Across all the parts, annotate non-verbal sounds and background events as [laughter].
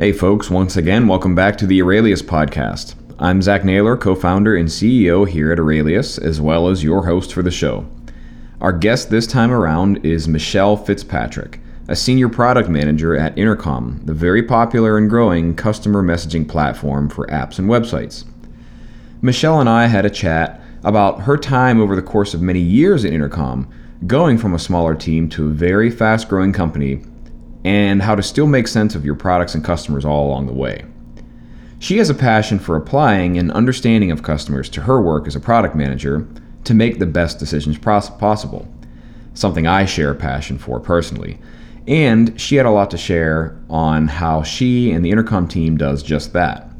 Hey, folks, once again, welcome back to the Aurelius podcast. I'm Zach Naylor, co founder and CEO here at Aurelius, as well as your host for the show. Our guest this time around is Michelle Fitzpatrick, a senior product manager at Intercom, the very popular and growing customer messaging platform for apps and websites. Michelle and I had a chat about her time over the course of many years at Intercom, going from a smaller team to a very fast growing company and how to still make sense of your products and customers all along the way. She has a passion for applying an understanding of customers to her work as a product manager to make the best decisions possible, something I share a passion for personally. And she had a lot to share on how she and the Intercom team does just that.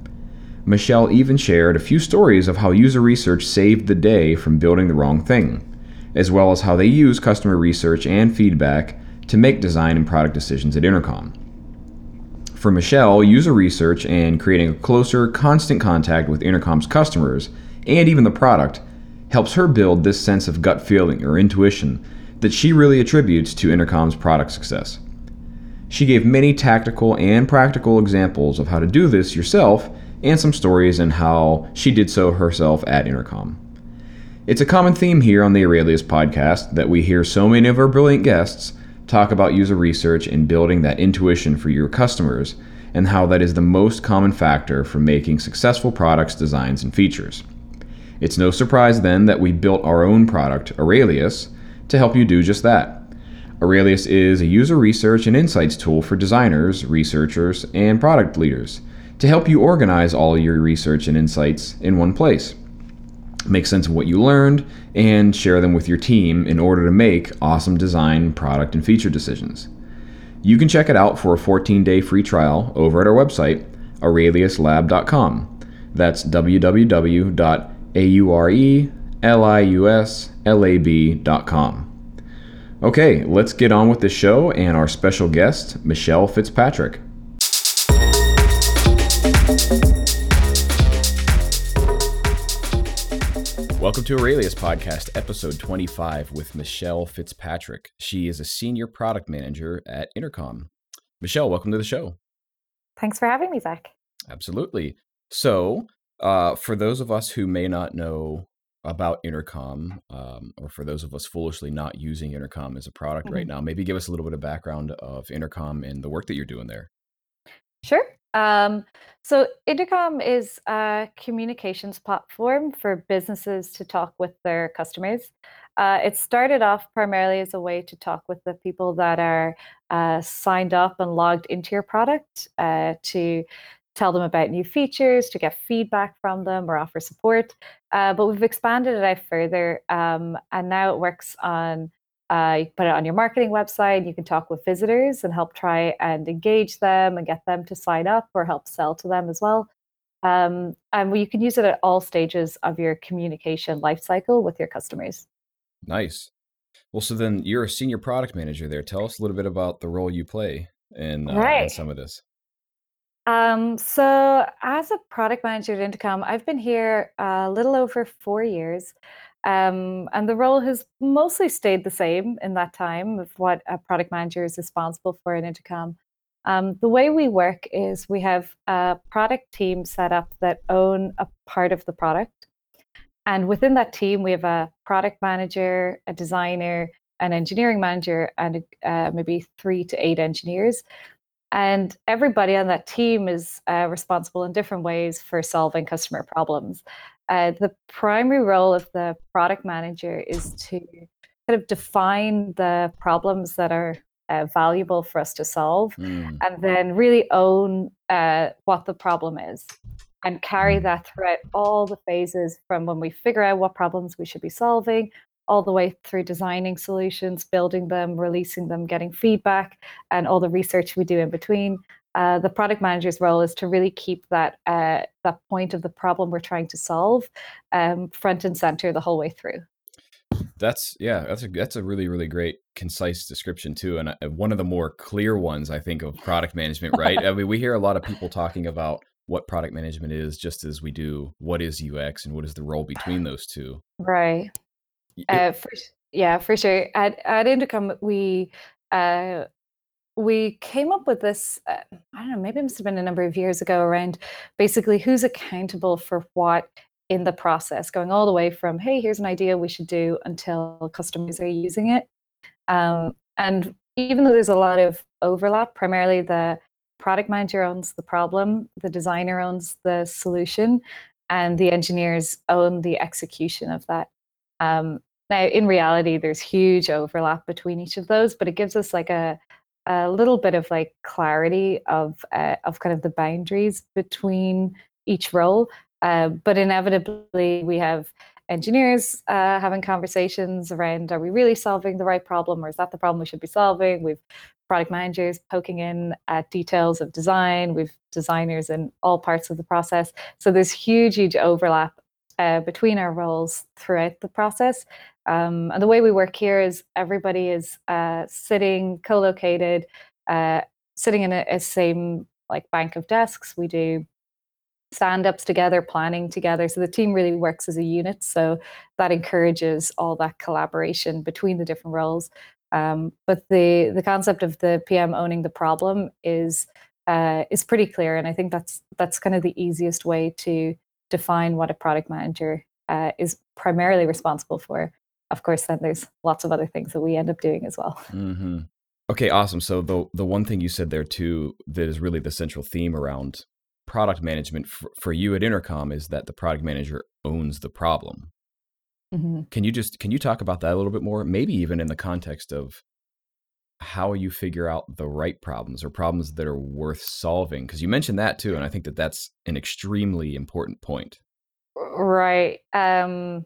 Michelle even shared a few stories of how user research saved the day from building the wrong thing, as well as how they use customer research and feedback to make design and product decisions at Intercom. For Michelle, user research and creating a closer, constant contact with Intercom's customers and even the product helps her build this sense of gut feeling or intuition that she really attributes to Intercom's product success. She gave many tactical and practical examples of how to do this yourself and some stories and how she did so herself at Intercom. It's a common theme here on the Aurelius podcast that we hear so many of our brilliant guests talk about user research and building that intuition for your customers, and how that is the most common factor for making successful products, designs, and features. It's no surprise then that we built our own product, Aurelius, to help you do just that. Aurelius is a user research and insights tool for designers, researchers, and product leaders to help you organize all your research and insights in one place make sense of what you learned, and share them with your team in order to make awesome design, product, and feature decisions. You can check it out for a 14 day free trial over at our website, aureliuslab.com. That's www.aureliuslab.com. Okay, let's get on with the show and our special guest, Michelle Fitzpatrick. Welcome to Aurelius Podcast, episode 25 with Michelle Fitzpatrick. She is a senior product manager at Intercom. Michelle, welcome to the show. Thanks for having me, Zach. Absolutely. So, uh, for those of us who may not know about Intercom, um, or for those of us foolishly not using Intercom as a product mm-hmm. right now, maybe give us a little bit of background of Intercom and the work that you're doing there. Sure. Um, so Intercom is a communications platform for businesses to talk with their customers. Uh, it started off primarily as a way to talk with the people that are uh, signed up and logged into your product uh, to tell them about new features, to get feedback from them or offer support. Uh, but we've expanded it out further, um, and now it works on uh, you put it on your marketing website. You can talk with visitors and help try and engage them and get them to sign up or help sell to them as well. Um, and you can use it at all stages of your communication lifecycle with your customers. Nice. Well, so then you're a senior product manager there. Tell us a little bit about the role you play in, uh, right. in some of this. Um, so, as a product manager at Intercom, I've been here a little over four years. Um, and the role has mostly stayed the same in that time of what a product manager is responsible for in Intercom. Um, the way we work is we have a product team set up that own a part of the product. And within that team, we have a product manager, a designer, an engineering manager, and uh, maybe three to eight engineers. And everybody on that team is uh, responsible in different ways for solving customer problems. Uh, the primary role of the product manager is to kind of define the problems that are uh, valuable for us to solve mm. and then really own uh, what the problem is and carry mm. that throughout all the phases from when we figure out what problems we should be solving all the way through designing solutions building them releasing them getting feedback and all the research we do in between uh, the product manager's role is to really keep that uh, that point of the problem we're trying to solve um, front and center the whole way through. That's yeah, that's a that's a really really great concise description too, and uh, one of the more clear ones I think of product management. Right? I mean, we hear a lot of people talking about what product management is, just as we do what is UX and what is the role between those two. Right. It, uh, for, yeah, for sure. At at Intercom, we uh, we came up with this, uh, I don't know, maybe it must have been a number of years ago around basically who's accountable for what in the process, going all the way from, hey, here's an idea we should do until customers are using it. Um, and even though there's a lot of overlap, primarily the product manager owns the problem, the designer owns the solution, and the engineers own the execution of that. Um, now, in reality, there's huge overlap between each of those, but it gives us like a a little bit of like clarity of uh, of kind of the boundaries between each role. Uh, but inevitably, we have engineers uh, having conversations around: Are we really solving the right problem, or is that the problem we should be solving? We've product managers poking in at details of design. We've designers in all parts of the process. So there's huge, huge overlap uh, between our roles throughout the process. Um, and the way we work here is everybody is uh, sitting co-located, uh, sitting in a, a, same like bank of desks. We do stand-ups together, planning together. So the team really works as a unit. So that encourages all that collaboration between the different roles. Um, but the the concept of the PM owning the problem is uh, is pretty clear, and I think that's that's kind of the easiest way to define what a product manager uh, is primarily responsible for. Of course, then there's lots of other things that we end up doing as well. [laughs] Mm-hmm. Okay, awesome. So the the one thing you said there too that is really the central theme around product management for, for you at Intercom is that the product manager owns the problem. Mm-hmm. Can you just can you talk about that a little bit more? Maybe even in the context of how you figure out the right problems or problems that are worth solving because you mentioned that too and i think that that's an extremely important point right um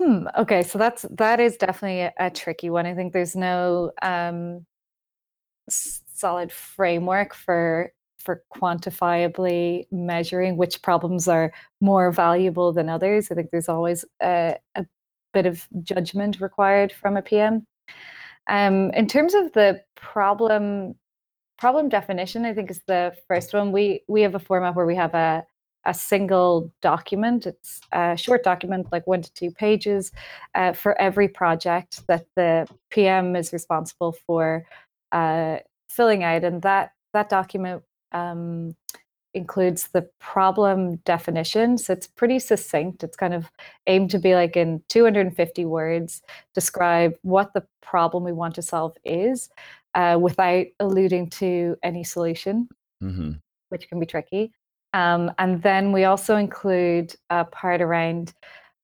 hmm, okay so that's that is definitely a, a, tricky one i think there's no um solid framework for for quantifiably measuring which problems are more valuable than others. I think there's always a, a bit of judgment required from a PM. Um, in terms of the problem problem definition, I think is the first one. We we have a format where we have a a single document. It's a short document, like one to two pages, uh, for every project that the PM is responsible for uh, filling out, and that that document um, includes the problem definition. So it's pretty succinct. It's kind of aimed to be like in 250 words, describe what the problem we want to solve is uh, without alluding to any solution, mm-hmm. which can be tricky. Um, and then we also include a part around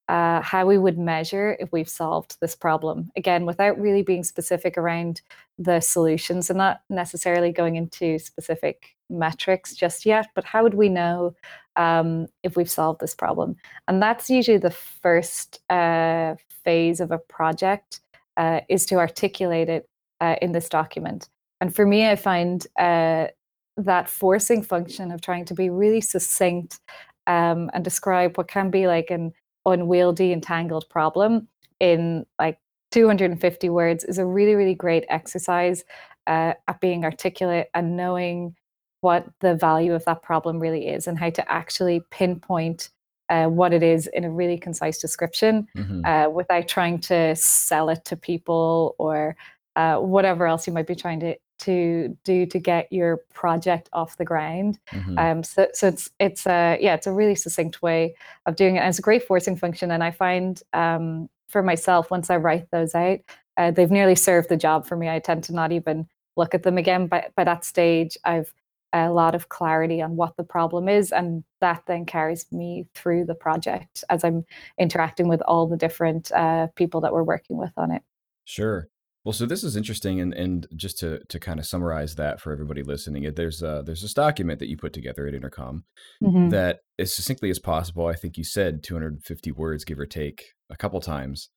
uh, how we would measure if we've solved this problem. Again, without really being specific around the solutions and not necessarily going into specific metrics just yet, but how would we know um, if we've solved this problem? And that's usually the first uh, phase of a project uh, is to articulate it uh, in this document. And for me, I find uh, that forcing function of trying to be really succinct um, and describe what can be like an unwieldy, entangled problem in like 250 words is a really, really great exercise uh, at being articulate and knowing what the value of that problem really is and how to actually pinpoint uh, what it is in a really concise description mm-hmm. uh, without trying to sell it to people or uh, whatever else you might be trying to to do to get your project off the ground. Mm-hmm. Um, so, so it's it's a yeah, it's a really succinct way of doing it, and it's a great forcing function. And I find um, for myself, once I write those out, uh, they've nearly served the job for me. I tend to not even look at them again. By by that stage, I've a lot of clarity on what the problem is, and that then carries me through the project as I'm interacting with all the different uh, people that we're working with on it. Sure. Well, so this is interesting, and and just to to kind of summarize that for everybody listening, there's uh, there's this document that you put together at Intercom mm-hmm. that as succinctly as possible. I think you said 250 words, give or take, a couple times,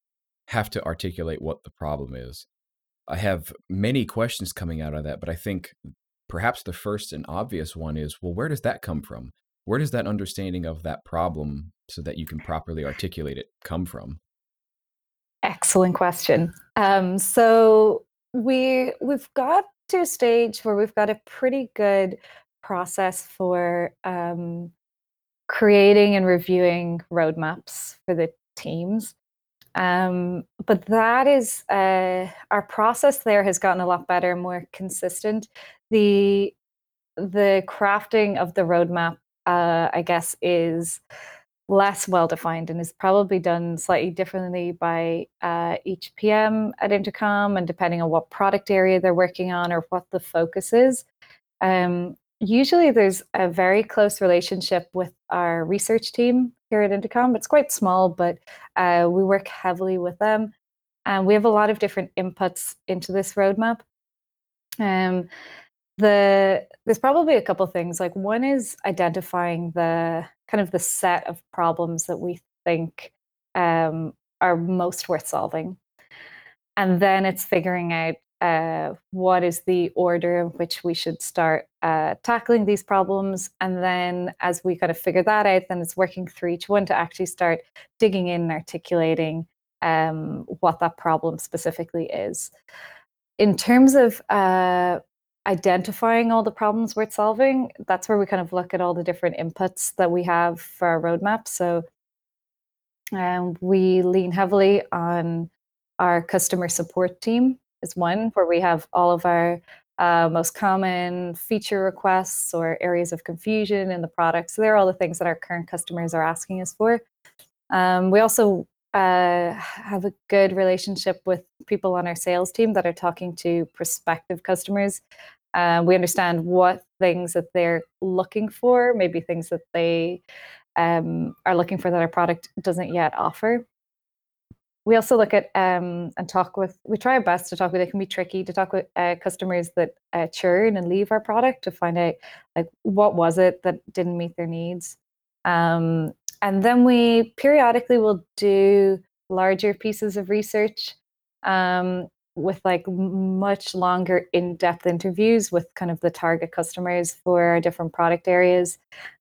have to articulate what the problem is. I have many questions coming out of that, but I think perhaps the first and obvious one is, well, where does that come from? Where does that understanding of that problem, so that you can properly articulate it, come from? Excellent question. Um, so we we've got to a stage where we've got a pretty good process for um, creating and reviewing roadmaps for the teams. Um, but that is uh, our process there has gotten a lot better, more consistent. The the crafting of the roadmap, uh, I guess, is less well defined and is probably done slightly differently by uh, each PM at Intercom and depending on what product area they're working on or what the focus is. Um, usually there's a very close relationship with our research team here at Intercom. It's quite small, but uh, we work heavily with them. And we have a lot of different inputs into this roadmap. Um, the there's probably a couple things. Like one is identifying the kind of the set of problems that we think um, are most worth solving, and then it's figuring out uh, what is the order in which we should start uh, tackling these problems. And then as we kind of figure that out, then it's working through each one to actually start digging in and articulating um, what that problem specifically is. In terms of uh, identifying all the problems worth solving, that's where we kind of look at all the different inputs that we have for our roadmap. So um, we lean heavily on our customer support team is one where we have all of our uh, most common feature requests or areas of confusion in the product. So they're all the things that our current customers are asking us for. Um, we also uh, have a good relationship with people on our sales team that are talking to prospective customers uh, we understand what things that they're looking for, maybe things that they um, are looking for that our product doesn't yet offer. We also look at um, and talk with, we try our best to talk with, it can be tricky to talk with uh, customers that uh, churn and leave our product to find out like what was it that didn't meet their needs. Um, and then we periodically will do larger pieces of research um, with like much longer in-depth interviews with kind of the target customers for our different product areas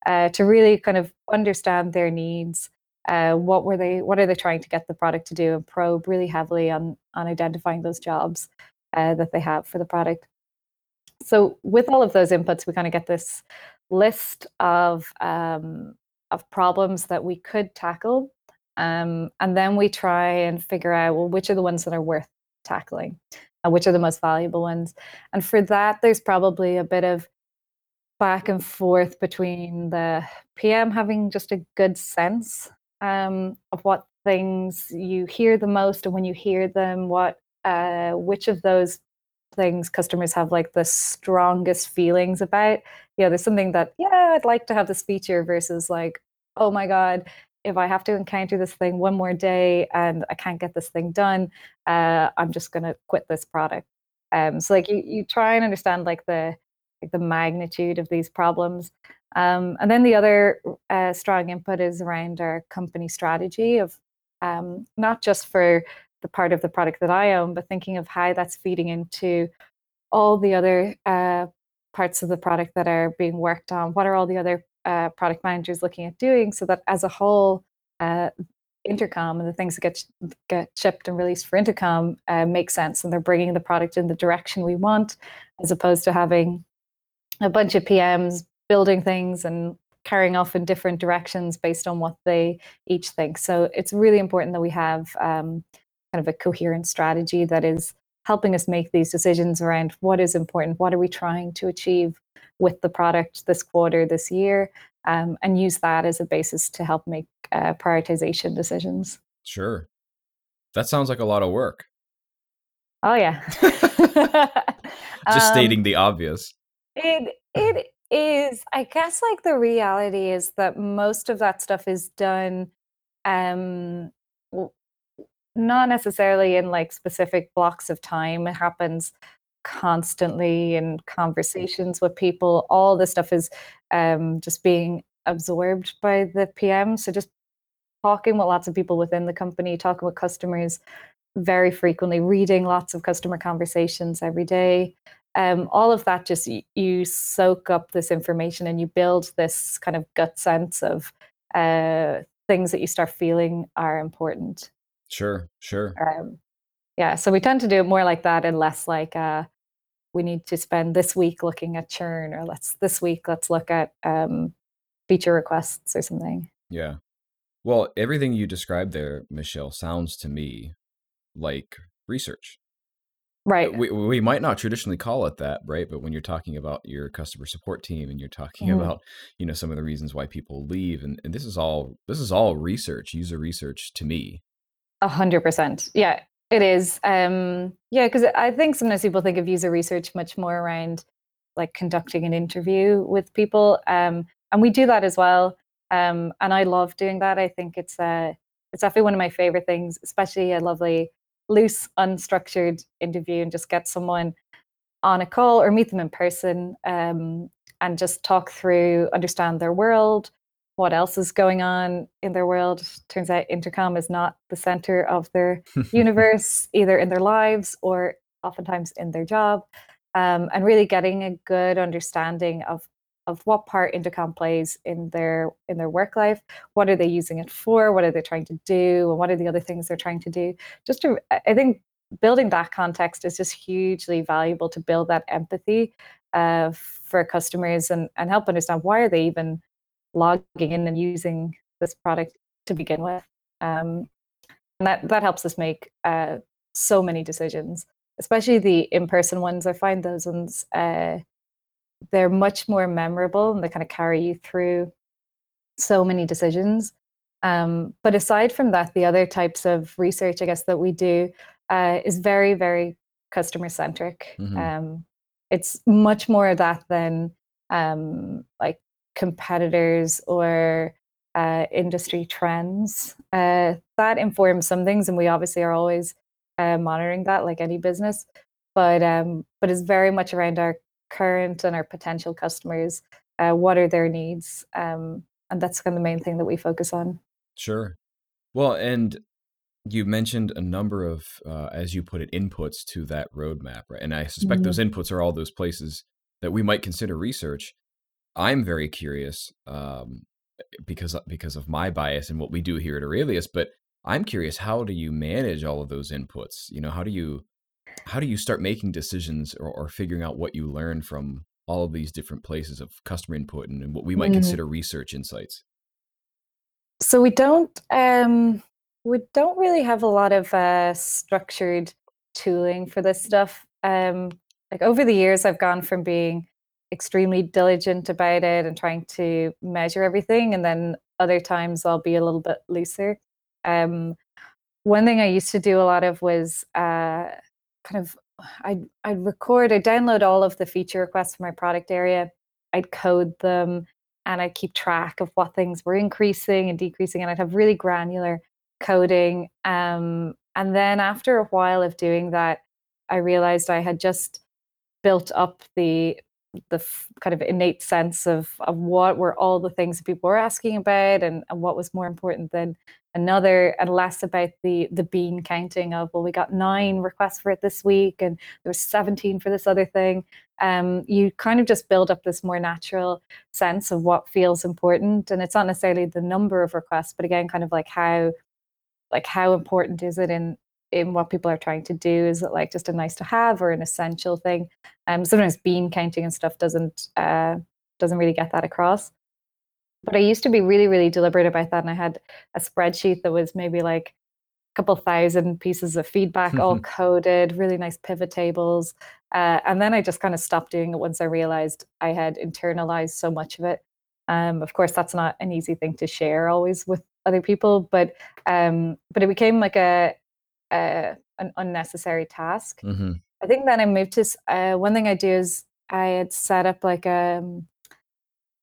uh, to really kind of understand their needs uh, what were they what are they trying to get the product to do and probe really heavily on on identifying those jobs uh, that they have for the product. So with all of those inputs we kind of get this list of um, of problems that we could tackle um, and then we try and figure out well which are the ones that are worth tackling, uh, which are the most valuable ones. And for that, there's probably a bit of back and forth between the PM having just a good sense um, of what things you hear the most, and when you hear them, what uh, which of those things customers have like the strongest feelings about. You know, there's something that yeah, I'd like to have this feature versus like, oh my god, if I have to encounter this thing one more day and I can't get this thing done, uh, I'm just going to quit this product. Um, so like you, you try and understand like the like the magnitude of these problems. Um, and then the other uh, strong input is around our company strategy of um, not just for the part of the product that I own, but thinking of how that's feeding into all the other uh, parts of the product that are being worked on. What are all the other uh, product managers looking at doing so that as a whole, uh, intercom and the things that get get shipped and released for intercom uh, make sense and they're bringing the product in the direction we want as opposed to having a bunch of pms building things and carrying off in different directions based on what they each think so it's really important that we have um, kind of a coherent strategy that is helping us make these decisions around what is important what are we trying to achieve with the product this quarter, this year, um, and use that as a basis to help make uh, prioritization decisions. Sure. That sounds like a lot of work. Oh, yeah. [laughs] [laughs] Just um, stating the obvious. It, it is, I guess, like the reality is that most of that stuff is done um, not necessarily in like specific blocks of time. It happens constantly in conversations with people. All this stuff is um, just being absorbed by the PM. So just talking with lots of people within the company, talking with customers very frequently, reading lots of customer conversations every day. Um, all of that just you soak up this information and you build this kind of gut sense of uh, things that you start feeling are important. Sure, sure. Um, yeah, so we tend to do it more like that and less like uh, we need to spend this week looking at churn or let's this week let's look at um, feature requests or something yeah Well, everything you described there, Michelle, sounds to me like research. Right. We, we might not traditionally call it that, right? But when you're talking about your customer support team and you're talking mm-hmm. about, you know, some of the reasons why people leave, and, and this is all this is all research, user research to me. A hundred percent. Yeah, it is. Um, yeah, because I think sometimes people think of user research much more around like conducting an interview with people, um, and we do that as well. Um, and I love doing that. I think it's uh, it's definitely one of my favorite things, especially a lovely loose, unstructured interview and just get someone on a call or meet them in person um, and just talk through, understand their world, what else is going on in their world. Turns out Intercom is not the center of their [laughs] universe, either in their lives or oftentimes in their job. Um, and really getting a good understanding of of what part intercom plays in their in their work life what are they using it for what are they trying to do and what are the other things they're trying to do just to i think building that context is just hugely valuable to build that empathy uh, for customers and, and help understand why are they even logging in and using this product to begin with um, and that that helps us make uh, so many decisions especially the in-person ones i find those ones uh, they're much more memorable and they kind of carry you through so many decisions. Um, but aside from that, the other types of research, I guess, that we do uh, is very, very customer centric. Mm-hmm. Um, it's much more of that than um, like competitors or uh, industry trends. Uh, that informs some things, and we obviously are always uh, monitoring that, like any business. But um, but it's very much around our current and our potential customers uh, what are their needs um, and that's kind of the main thing that we focus on sure well and you mentioned a number of uh, as you put it inputs to that roadmap right and i suspect mm-hmm. those inputs are all those places that we might consider research i'm very curious um, because because of my bias and what we do here at aurelius but i'm curious how do you manage all of those inputs you know how do you how do you start making decisions or, or figuring out what you learn from all of these different places of customer input and, and what we might mm. consider research insights? So we don't um, we don't really have a lot of uh, structured tooling for this stuff. Um, like over the years, I've gone from being extremely diligent about it and trying to measure everything, and then other times I'll be a little bit looser. Um, one thing I used to do a lot of was uh, kind of I'd I'd record, I'd download all of the feature requests from my product area, I'd code them, and I'd keep track of what things were increasing and decreasing, and I'd have really granular coding. Um, and then after a while of doing that, I realized I had just built up the the f- kind of innate sense of of what were all the things that people were asking about and, and what was more important than another and less about the the bean counting of well we got nine requests for it this week and there was 17 for this other thing. Um, you kind of just build up this more natural sense of what feels important and it's not necessarily the number of requests but again kind of like how like how important is it in in what people are trying to do is it like just a nice to have or an essential thing um sometimes bean counting and stuff doesn't uh doesn't really get that across but I used to be really, really deliberate about that. And I had a spreadsheet that was maybe like a couple thousand pieces of feedback, mm-hmm. all coded, really nice pivot tables. Uh, and then I just kind of stopped doing it once I realized I had internalized so much of it. Um, of course, that's not an easy thing to share always with other people, but um, but it became like a, a an unnecessary task. Mm-hmm. I think then I moved to uh, one thing I do is I had set up like a um,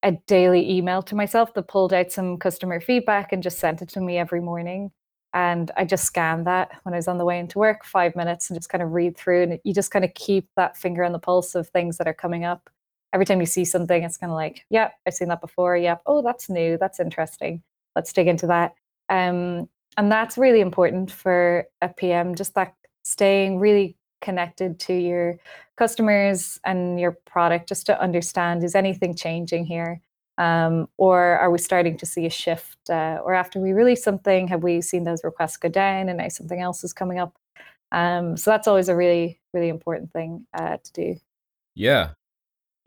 a daily email to myself that pulled out some customer feedback and just sent it to me every morning. And I just scanned that when I was on the way into work, five minutes, and just kind of read through. And you just kind of keep that finger on the pulse of things that are coming up. Every time you see something, it's kind of like, yep, I've seen that before. Yep, oh, that's new. That's interesting. Let's dig into that. Um, and that's really important for a PM, just like staying really connected to your customers and your product just to understand is anything changing here? Um, or are we starting to see a shift uh, or after we release something have we seen those requests go down and now something else is coming up? Um, so that's always a really really important thing uh, to do. Yeah.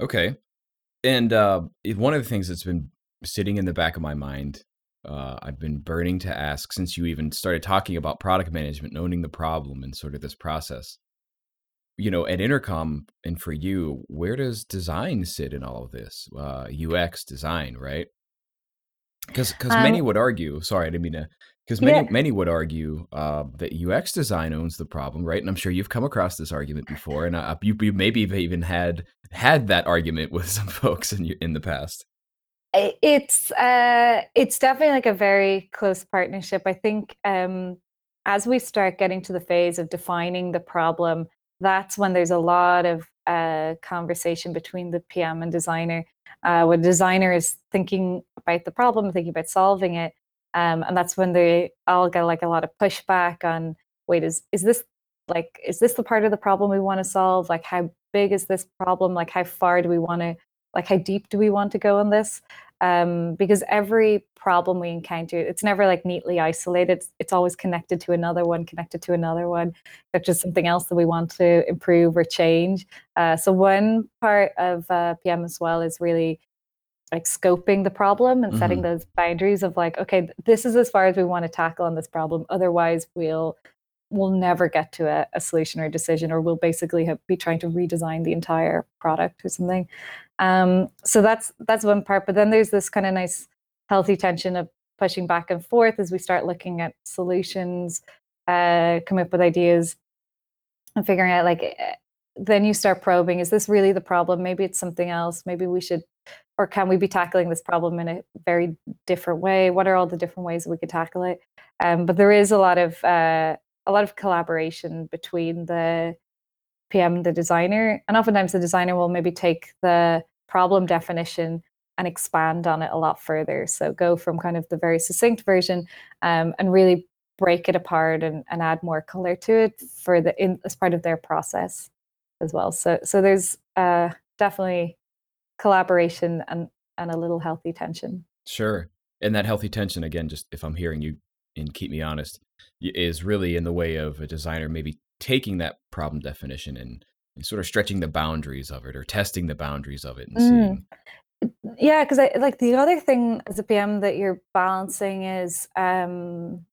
Okay. And uh, one of the things that's been sitting in the back of my mind uh, I've been burning to ask since you even started talking about product management, owning the problem, and sort of this process. You know, at Intercom and for you, where does design sit in all of this? Uh, UX design, right? Because because Um, many would argue. Sorry, I didn't mean to. Because many yeah, many would argue uh, that UX design owns the problem, right? And I'm sure you've come across this argument before, and uh, you, you maybe even had had that argument with [laughs] some folks in in the past. It's uh, it's definitely like a very close partnership. I think um, as we start getting to the phase of defining the problem, that's when there's a lot of uh, conversation between the PM and designer. Uh, when designer is thinking about the problem, thinking about solving it, um, and that's when they all get like a lot of pushback on, wait, is is this like is this the part of the problem we want to solve? Like how big is this problem? Like how far do we want to like how deep do we want to go on this? Um, because every problem we encounter, it's never like neatly isolated. It's, always connected to another one, connected to another one. That's just something else that we want to improve or change. Uh, so one part of uh, PM as well is really like scoping the problem and setting hmm those boundaries of like, okay, this is as far as we want to tackle on this problem. Otherwise, we'll we'll never get to a, a solution or a decision, or we'll basically have, be trying to redesign the entire product or something. Um, so that's that's one part. But then there's this kind of nice, healthy tension of pushing back and forth as we start looking at solutions, uh, come up with ideas, and figuring out like eh, then you start probing is this really the problem maybe it's something else maybe we should or can we be tackling this problem in a very different way what are all the different ways we could tackle it um, but there is a lot of uh, a lot of collaboration between the pm and the designer and oftentimes the designer will maybe take the problem definition and expand on it a lot further so go from kind of the very succinct version um, and really break it apart and, and add more color to it for the in as part of their process as well. So so there's uh, definitely collaboration and and a little healthy tension. Sure. And that healthy tension, again, just if I'm hearing you and keep me honest, is really in the way of a designer maybe taking that problem definition and, and sort of stretching the boundaries of it or testing the boundaries of it and Mm. seeing. Yeah, because I like the other thing as a PM that you're balancing is um,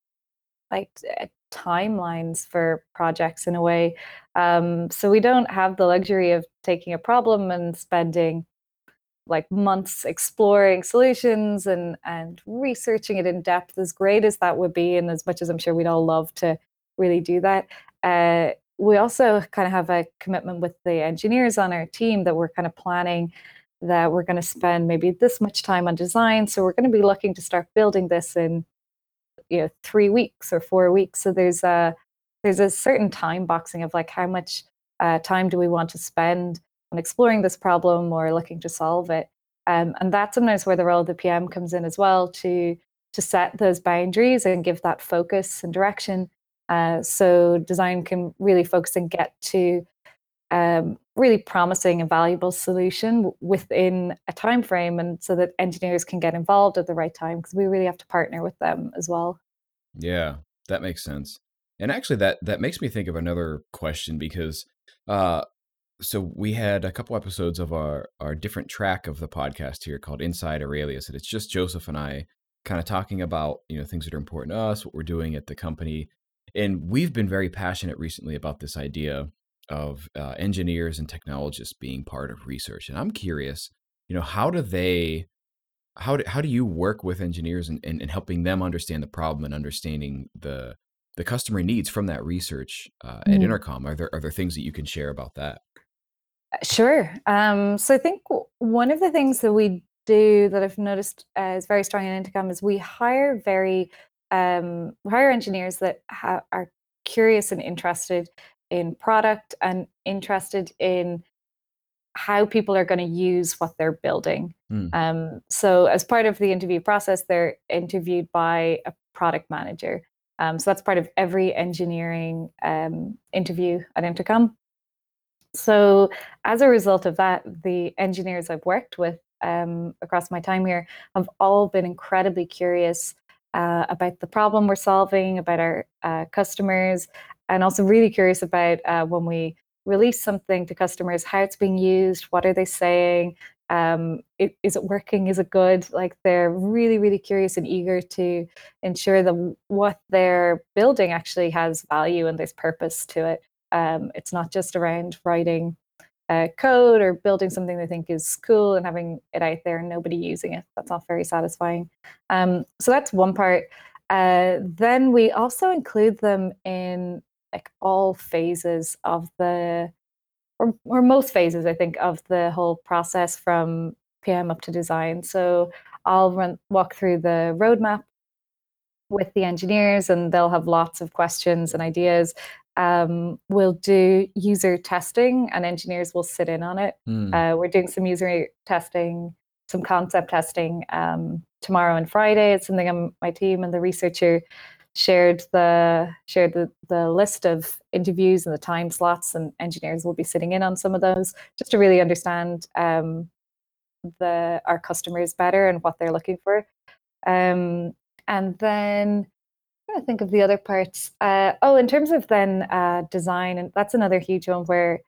like uh, timelines for projects in a way. Um, so we don't have the luxury of taking a problem and spending like months exploring solutions and and researching it in depth as great as that would be and as much as i'm sure we'd all love to really do that uh, we also kind of have a commitment with the engineers on our team that we're kind of planning that we're going to spend maybe this much time on design so we're going to be looking to start building this in you know three weeks or four weeks. So there's a there's a certain time boxing of like how much uh, time do we want to spend on exploring this problem or looking to solve it. Um, and that's sometimes where the role of the pm comes in as well to to set those boundaries and give that focus and direction. Uh, so design can really focus and get to um, really promising and valuable solution within a time frame and so that engineers can get involved at the right time because we really have to partner with them as well. Yeah, that makes sense. And actually, that that makes me think of another question because uh, so we had a couple episodes of our our different track of the podcast here called Inside Aurelius, and it's just Joseph and I kind of talking about you know things that are important to us, what we're doing at the company, and we've been very passionate recently about this idea of uh, engineers and technologists being part of research. And I'm curious, you know, how do they how do, how do you work with engineers and, and, and helping them understand the problem and understanding the the customer needs from that research uh, at Mm. Intercom? Are there are there things that you can share about that? Sure. Um, so I think one of the things that we do that I've noticed uh, is very strong in Intercom is we hire very um, hire engineers that ha- are curious and interested in product and interested in how people are going to use what they're building. Hmm. Um, so as part of the interview process, they're interviewed by a product manager. Um, so that's part of every engineering um, interview at Intercom. So as a result of that, the engineers I've worked with um, across my time here have all been incredibly curious uh, about the problem we're solving, about our uh, customers, and also really curious about uh, when we release something to customers, how it's being used, what are they saying, um, it, is it working? Is it good? Like they're really, really curious and eager to ensure that what they're building actually has value and there's purpose to it. Um, it's not just around writing uh, code or building something they think is cool and having it out there and nobody using it. That's not very satisfying. Um, so that's one part. Uh, then we also include them in like all phases of the or, or most phases, I think, of the whole process from PM up to design. So I'll run walk through the roadmap with the engineers, and they'll have lots of questions and ideas. Um, we'll do user testing, and engineers will sit in on it. Mm. Uh, we're doing some user testing, some concept testing um, tomorrow and Friday. It's something I'm, my team and the researcher shared the shared the, the list of interviews and the time slots and engineers will be sitting in on some of those just to really understand um, the our customers better and what they're looking for um, and then i think of the other parts uh, oh in terms of then uh, design and that's another huge one where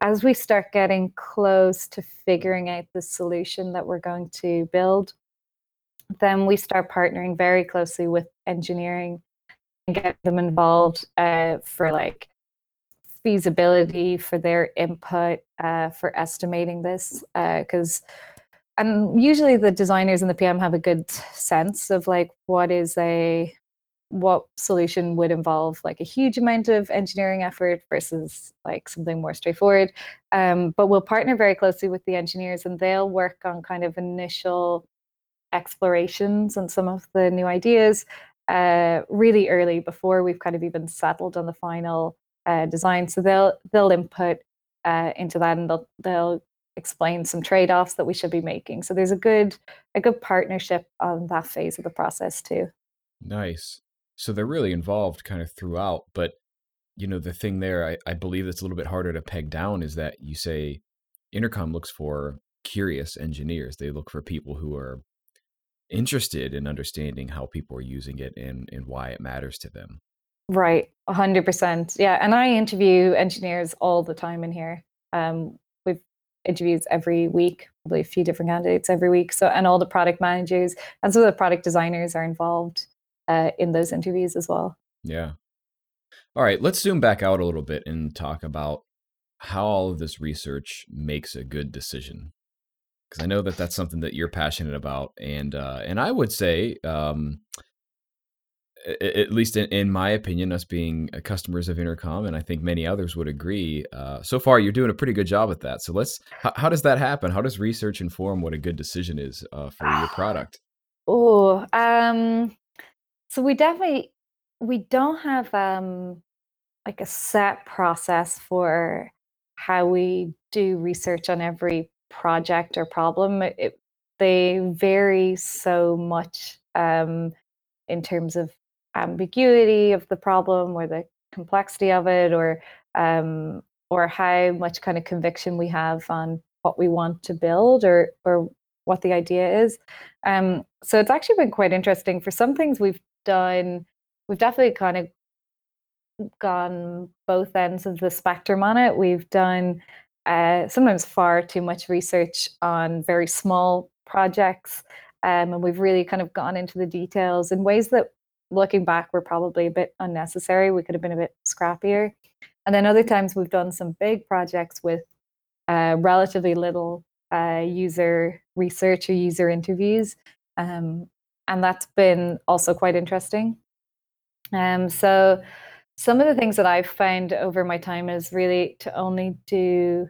as we start getting close to figuring out the solution that we're going to build then we start partnering very closely with engineering and get them involved uh, for like feasibility for their input uh, for estimating this because uh, and usually the designers and the pm have a good sense of like what is a what solution would involve like a huge amount of engineering effort versus like something more straightforward um, but we'll partner very closely with the engineers and they'll work on kind of initial explorations and some of the new ideas uh, really early before we've kind of even settled on the final uh, design. So they'll they'll input uh, into that and they'll they'll explain some trade-offs that we should be making. So there's a good a good partnership on that phase of the process too. Nice. So they're really involved kind of throughout, but you know the thing there I, I believe that's a little bit harder to peg down is that you say intercom looks for curious engineers they look for people who are interested in understanding how people are using it and, and why it matters to them. Right, 100%. Yeah, and I interview engineers all the time in here. Um, interviews every week, probably a few different candidates every week. So, and all the product managers and some of the product designers are involved uh, in those interviews as well. Yeah. All right, let's zoom back out a little bit and talk about how all of this research makes a good decision because I know that that's something that you're passionate about, and uh, and I would say, um, at least in, in, my opinion, us being uh, customers of Intercom, and I think many others would agree. Uh, so far, you're doing a pretty good job at that. So let's. How, how does that happen? How does research inform what a good decision is uh, for your [sighs] product? Oh, um, so we definitely we don't have um, like a set process for how we do research on every project or problem. It, they vary so much um, in terms of ambiguity of the problem or the complexity of it or um, or how much kind of conviction we have on what we want to build or or what the idea is. Um, so it's actually been quite interesting. For some things we've done, we've definitely kind of gone both ends of the spectrum on it. We've done uh, sometimes far too much research on very small projects. Um, and we've really kind of gone into the details in ways that, looking back, we were probably a bit unnecessary. We could have been a bit scrappier. And then other times we've done some big projects with uh, relatively little uh, user research or user interviews. Um, and that's been also quite interesting. Um, so some of the things that I've found over my time is really to only do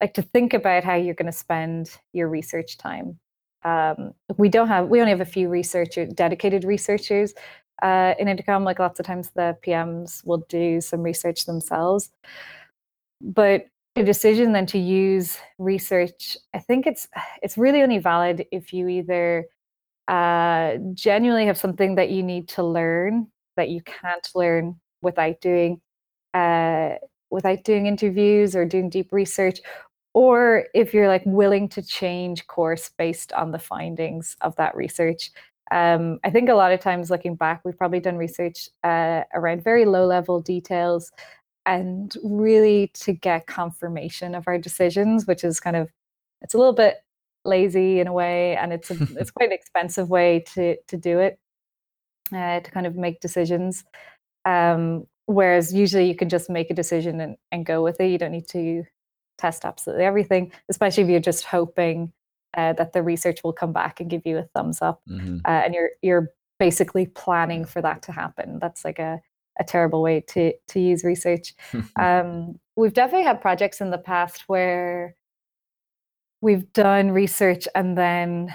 like to think about how you're going to spend your research time. Um, we don't have we only have a few researchers, dedicated researchers uh, in Intercom. Like lots of times, the PMs will do some research themselves, but a decision then to use research, I think it's [sighs] it's really only valid if you either uh, genuinely have something that you need to learn that you can't learn without doing uh, without doing interviews or doing deep research or if you're like willing to change course based on the findings of that research um, i think a lot of times looking back we've probably done research uh, around very low level details and really to get confirmation of our decisions which is kind of it's a little bit lazy in a way, and it's a, [laughs] it's quite an expensive way to to do it, uh, to kind of make decisions. Um, whereas usually you can just make a decision and, and go with it. You don't need to test absolutely everything, especially if you're just hoping uh, that the research will come back and give you a thumbs up, mm-hmm. uh, and you're you're basically planning for that to happen. That's like a a terrible way to to use research. [laughs] um, we've definitely had projects in the past where we've done research and then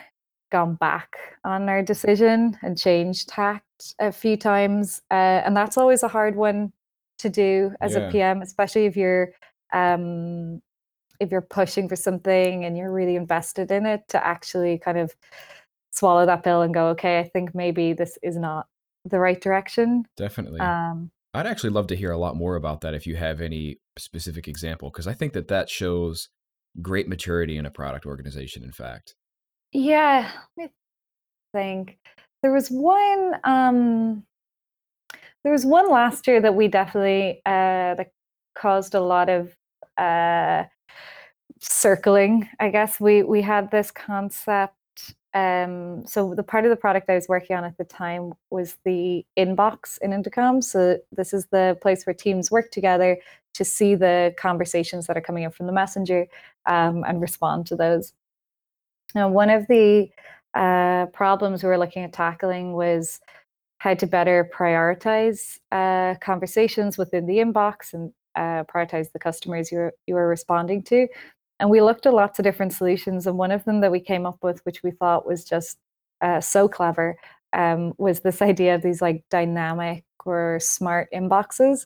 gone back on our decision and changed tact a few times, uh, and that's always a hard one to do as yeah. a PM, especially if you're um, if you're pushing for something and you're really invested in it to actually kind of swallow that pill and go, okay, I think maybe this is not the right direction. Definitely. Um, I'd actually love to hear a lot more about that if you have any specific example, because I think that that shows great maturity in a product organization, in fact. Yeah, i think. There was one. Um, there was one last year that we definitely uh, that caused a lot of uh, circling. I guess we we had this concept um, so the part of the product I was working on at the time was the inbox in Intercom. So this is the place where teams work together to see the conversations that are coming in from the messenger um, and respond to those. Now, one of the uh, problems we were looking at tackling was how to better prioritize uh, conversations within the inbox and uh, prioritize the customers you you were responding to. And we looked at lots of different solutions. And one of them that we came up with, which we thought was just uh, so clever, um, was this idea of these like dynamic or smart inboxes.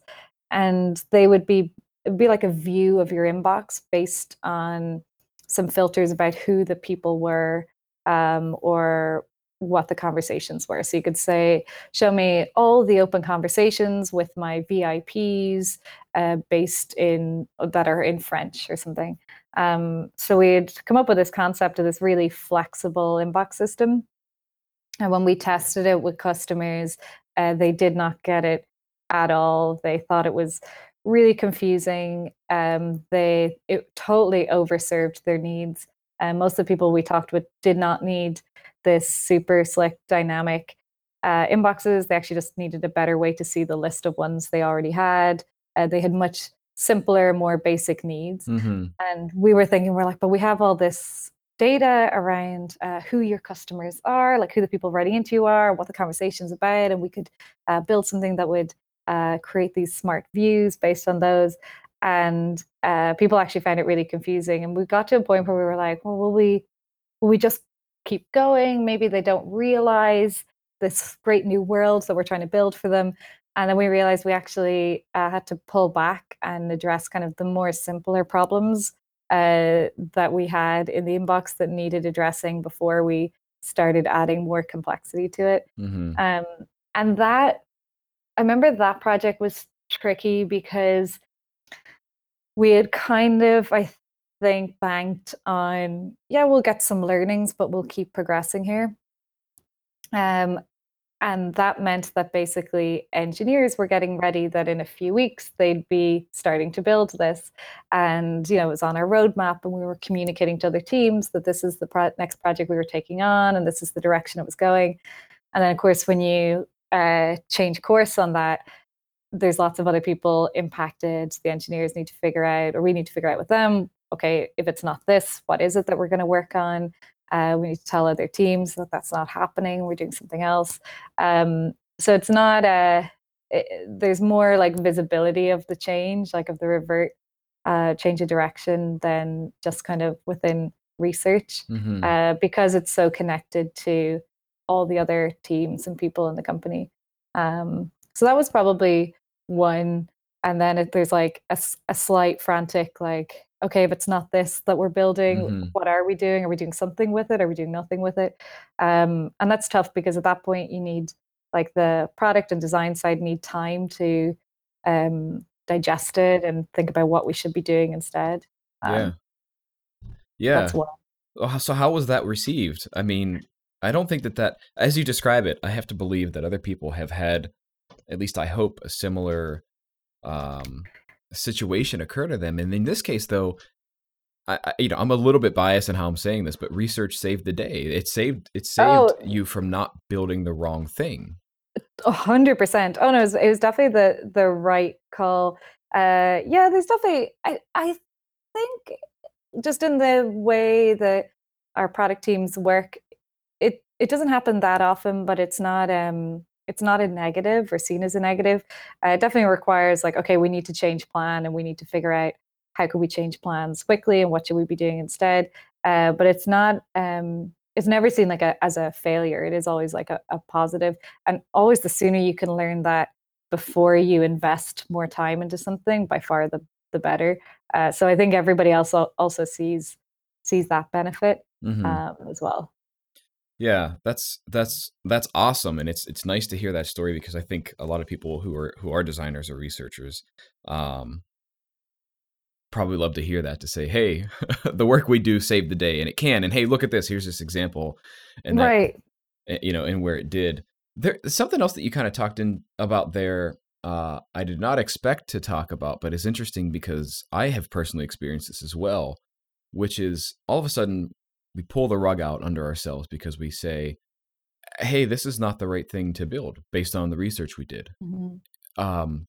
And they would be be like a view of your inbox based on some filters about who the people were um, or what the conversations were. So you could say, show me all the open conversations with my VIPs uh, based in that are in French or something. Um, so we'd come up with this concept of this really flexible inbox system. And when we tested it with customers, uh, they did not get it at all. They thought it was really confusing. Um, they it totally overserved their needs. And most of the people we talked with did not need this super slick dynamic uh, inboxes. They actually just needed a better way to see the list of ones they already had. Uh, they had much simpler, more basic needs. Mm-hmm. And we were thinking, we're like, but we have all this data around uh, who your customers are, like who the people writing into you are, what the conversation's about, and we could uh, build something that would uh, create these smart views based on those. And uh, people actually found it really confusing. And we got to a point where we were like, well, will we, will we just keep going? Maybe they don't realize this great new world that we're trying to build for them and then we realized we actually uh, had to pull back and address kind of the more simpler problems uh, that we had in the inbox that needed addressing before we started adding more complexity to it. Mm-hmm. Um, and that, I remember that project was tricky because we had kind of, I think, banked on, yeah, we'll get some learnings, but we'll keep progressing here. Um, and that meant that basically engineers were getting ready that in a few weeks they'd be starting to build this. And you know it was on our roadmap and we were communicating to other teams that this is the pro- next project we were taking on and this is the direction it was going. And then of course when you uh, change course on that there's lots of other people impacted. The engineers need to figure out or we need to figure out with them okay if it's not this what is it that we're going to work on uh, we need to tell other teams that that's not happening. We're doing something else. Um, so it's not a. It, there's more like visibility of the change, like of the revert uh, change of direction, than just kind of within research, mm-hmm. uh, because it's so connected to all the other teams and people in the company. Um, so that was probably one. And then if there's like a, a slight frantic, like okay, if it's not this that we're building, mm-hmm. what are we doing? Are we doing something with it? Are we doing nothing with it? Um, and that's tough because at that point you need like the product and design side need time to um, digest it and think about what we should be doing instead. Um, yeah. Yeah. So how was that received? I mean, I don't think that that, as you describe it, I have to believe that other people have had, at least I hope, a similar um, situation occur to them. And in this case, though, I, I, you know, I'm a little bit biased in how I'm saying this, but research saved the day. It saved it saved oh. you from not building the wrong thing. A hundred percent. Oh no, it was, it was, definitely the the right call. Uh, yeah, there's definitely. I I think just in the way that our product teams work, it it doesn't happen that often, but it's not um it's not a negative or seen as a negative. Uh, it definitely requires like, okay, we need to change plan and we need to figure out how could we change plans quickly and what should we be doing instead. Uh, but it's not um, it's never seen like a as a failure. It is always like a, a positive, and always the sooner you can learn that before you invest more time into something, by far the the better. Uh, so I think everybody else also sees sees that benefit mm-hmm. um, as well. Yeah, that's that's that's awesome, and it's it's nice to hear that story because I think a lot of people who are who are designers or researchers um, probably love to hear that to say, "Hey, [laughs] the work we do saved the day," and it can. And hey, look at this. Here's this example, and that, right, eh, you know, and where it did. There's something else that you kind of talked in about there. Uh, I did not expect to talk about, but it's interesting because I have personally experienced this as well, which is all of a sudden we pull the rug out under ourselves because we say, "Hey, this is not the right thing to build based on the research we did." Mm-hmm. Um,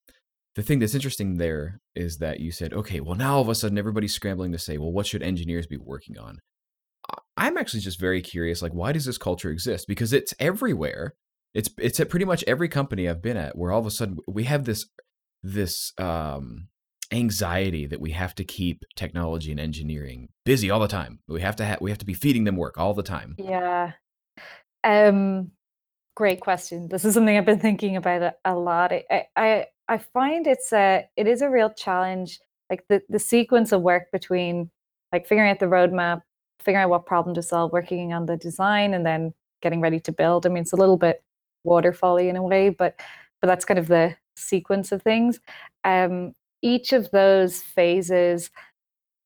the thing that's interesting there is that you said, okay, well, now all of a sudden everybody's scrambling to say, well, what should engineers be working on? I'm actually just very curious, like, why does this culture exist? Because it's everywhere. It's it's at pretty much every company I've been at, where all of a sudden we have this this um, anxiety that we have to keep technology and engineering busy all the time. We have to ha- we have to be feeding them work all the time. Yeah. Um, great question. This is something I've been thinking about a, lot. I, I I find it's a it is a real challenge. Like the the sequence of work between like figuring out the roadmap, figuring out what problem to solve, working on the design, and then getting ready to build. I mean, it's a little bit waterfally in a way, but but that's kind of the sequence of things. Um, each of those phases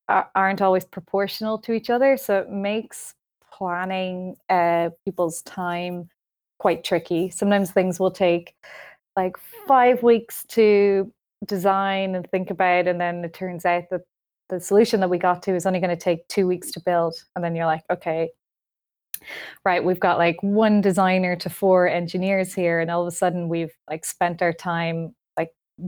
are, aren't always proportional to each other, so it makes planning uh, people's time quite tricky. Sometimes things will take like five weeks to design and think about, and then it turns out that the solution that we got to is only going to take two weeks to build. And then you're like, okay, right, we've got like one designer to four engineers here, and all of a sudden we've like spent our time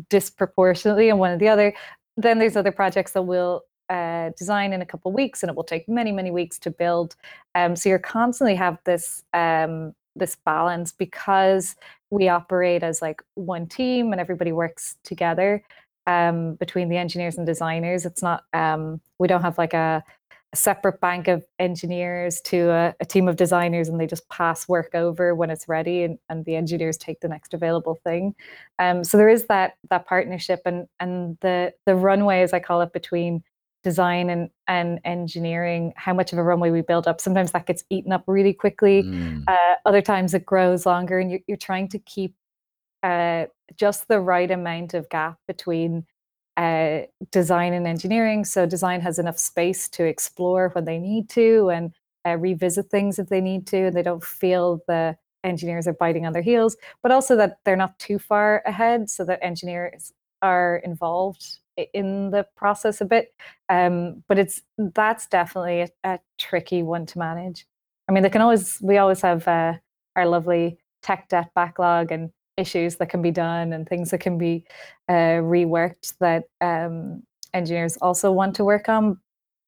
disproportionately on one or the other. Then there's other projects that we'll uh, design in a couple weeks, and it will take many, many weeks to build. Um, so you're constantly have this um, this balance because we operate as like one team and everybody works together um, between the engineers and designers. It's not um, we don't have like a, a separate bank of engineers to a, a, team of designers and they just pass work over when it's ready and, and the engineers take the next available thing. Um, so there is that that partnership and and the the runway as I call it between design and, and engineering, how much of a runway we build up. Sometimes that gets eaten up really quickly. Mm. Uh, other times it grows longer, and you're, you're trying to keep uh, just the right amount of gap between design and engineering. So design has enough space to explore when they need to and uh, revisit things if they need to, and they don't feel the engineers are biting on their heels, but also that they're not too far ahead so that engineers are involved in the process a bit. Um, but it's that's definitely a, a, tricky one to manage. I mean, they can always we always have uh, our lovely tech debt backlog and issues that can be done and things that can be uh, reworked that um, engineers also want to work on.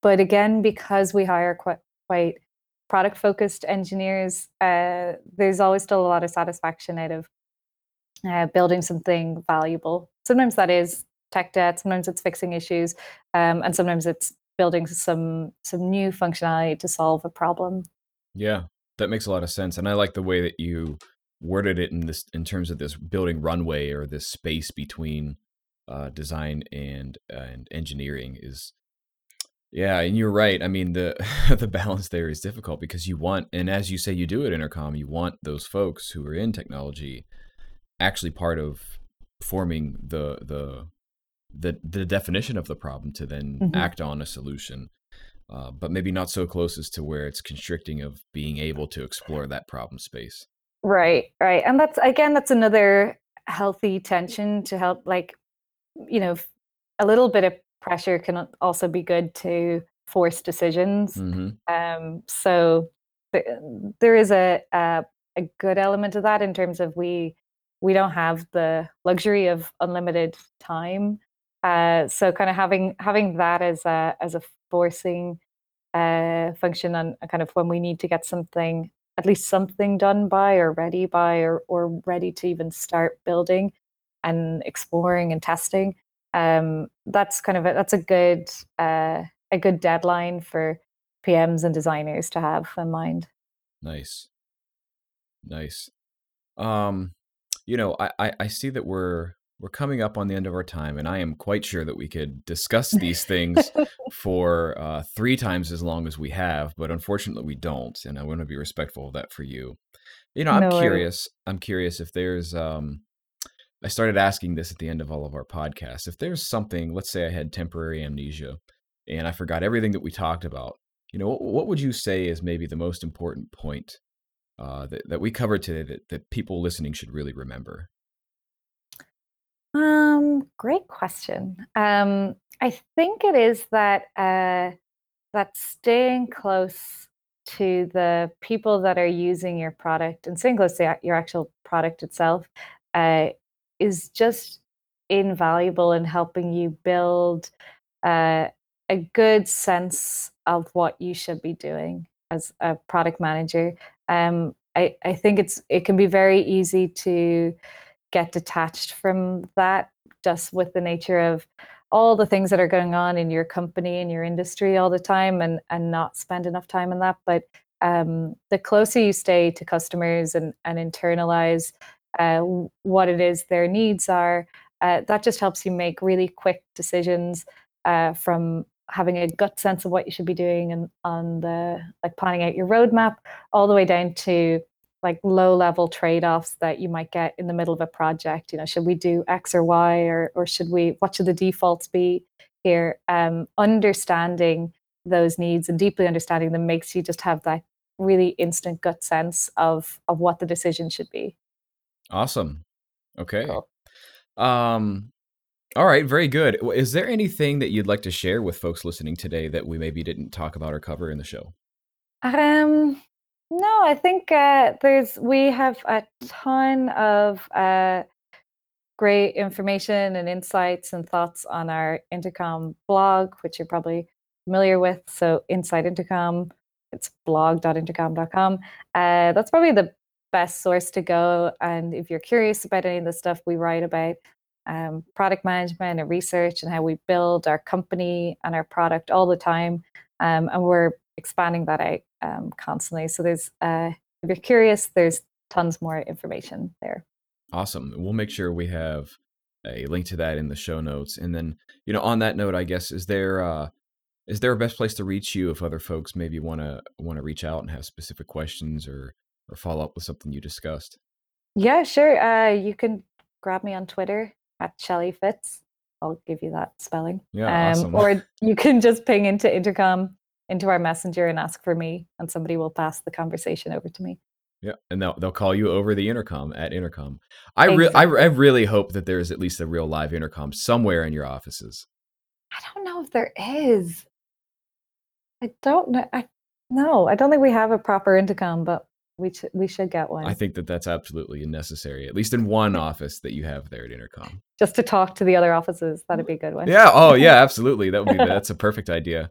But again, because we hire quite quite product focused engineers, uh, there's always still a lot of satisfaction out of uh, building something valuable. Sometimes that is tech debt, sometimes it's fixing issues, um, and sometimes it's building some some new functionality to solve a problem. Yeah, that makes a lot of sense, and I like the way that you worded it in this in terms of this building runway or this space between uh, design and uh, and engineering is yeah, and you're right. I mean, the [laughs] the balance there is difficult because you want, and as you say, you do at Intercom, you want those folks who are in technology actually part of forming the the the the definition of the problem to then mm-hmm. act on a solution. Uh, but maybe not so close as to where it's constricting of being able to explore that problem space. Right, right, and that's again that's another healthy tension to help like you know a little bit of pressure can also be good to force decisions. Mm-hmm. Um, so th- there is a, a a good element of that in terms of we we don't have the luxury of unlimited time. Uh, so kind of having having that as a as a forcing uh, function on kind of when we need to get something at least something done by or ready by or or ready to even start building and exploring and testing. Um, that's kind of a, that's a good uh, a good deadline for PMs and designers to have in mind. Nice, nice. Um, you know, I, I, I see that we're we're coming up on the end of our time, and I am quite sure that we could discuss [laughs] these things for uh, three times as long as we have, but unfortunately we don't, and I want to be respectful of that for you. You know, I'm no curious. I'm curious if there's. Um, I started asking this at the end of all of our podcasts. If there's something, let's say I had temporary amnesia, and I forgot everything that we talked about. You know, what, what would you say is maybe the most important point uh, that, that we covered today that, that people listening should really remember? Um, great question. Um, I think it is that uh, that staying close to the people that are using your product and staying close to your actual product itself uh, is just invaluable in helping you build uh, a good sense of what you should be doing as a product manager. Um, I, I think it's it can be very easy to get detached from that just with the nature of all the things that are going on in your company and your industry all the time and and not spend enough time on that. But um, the closer you stay to customers and and internalize uh, what it is their needs are uh, that just helps you make really quick decisions uh, from having a gut sense of what you should be doing and on the like planning out your roadmap all the way down to like low level trade-offs that you might get in the middle of a project? You know should we do x or y or or should we what should the defaults be here? Um, understanding those needs and deeply understanding them makes you just have that really instant gut sense of of what the decision should be. Awesome. Okay. Cool. um all right very good. Is there anything that you'd like to share with folks listening today that we maybe didn't talk about or cover in the show? Um no, I think uh, there's we have a ton of uh, great information and insights and thoughts on our Intercom blog, which you're probably familiar with. So Inside Intercom, it's blog.intercom.com. Uh, that's probably the best source to go. And if you're curious about any of the stuff we write about, um, product management and research and how we build our company and our product all the time. Um, and we're expanding that out um, constantly. So there's, uh, if you're curious, there's tons more information there. Awesome. We'll make sure we have a link to that in the show notes. And then, you know, on that note, I guess is there uh, is there a best place to reach you if other folks maybe want to want to reach out and have specific questions or or follow up with something you discussed? Yeah, sure. Uh, you can grab me on Twitter at Shelly Fitz. I'll give you that spelling. Yeah, um, awesome. or you can just ping into Intercom into our messenger and ask for me, and somebody will pass the conversation over to me. Yeah, and they'll they'll call you over the intercom at intercom. I really I, I really hope that there's at least a real live intercom somewhere in your offices. I don't know if there is. I don't know. I no, I don't think we have a proper intercom, but we should we should get one. I think that that's absolutely necessary, at least in one office that you have there at Intercom. Just to talk to the other offices, that'd be a good one. Yeah. Oh, [laughs] yeah. Absolutely. That would be that's a perfect idea.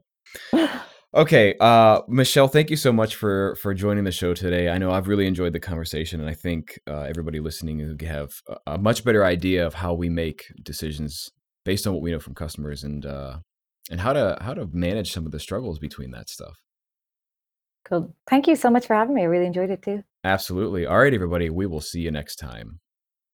[laughs] Okay, uh, Michelle, thank you so much for for joining the show today. I know I've really enjoyed the conversation, and I think uh, everybody listening will have a, much better idea of how we make decisions based on what we know from customers, and uh, and how to how to manage some of the struggles between that stuff. Cool. Thank you so much for having me. I really enjoyed it too. Absolutely. All right, everybody. We will see you next time.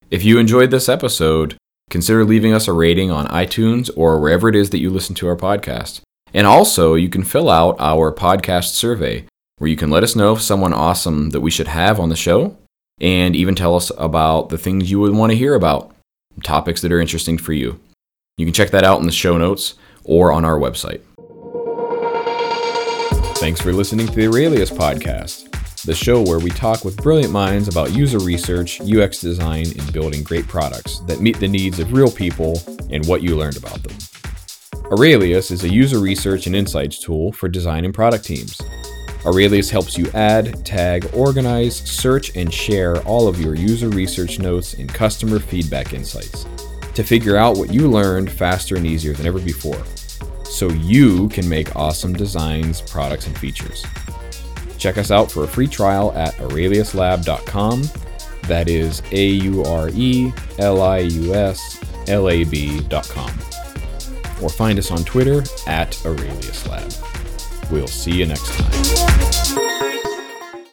If you enjoyed this episode, consider leaving us a rating on iTunes or wherever it is that you listen to our podcast. And also, you can fill out our podcast survey where you can let us know if someone awesome that we should have on the show and even tell us about the things you would want to hear about, topics that are interesting for you. You can check that out in the show notes or on our website. Thanks for listening to the Aurelius podcast, the show where we talk with brilliant minds about user research, UX design, and building great products that meet the needs of real people and what you learned about them. Aurelius is a user research and insights tool for design and product teams. Aurelius helps you add, tag, organize, search, and share all of your user research notes and customer feedback insights to figure out what you learned faster and easier than ever before so you can make awesome designs, products, and features. Check us out for a free trial at aureliuslab.com. That is A U R E L I U S L A B.com. Or find us on Twitter at AureliusLab. We'll see you next time.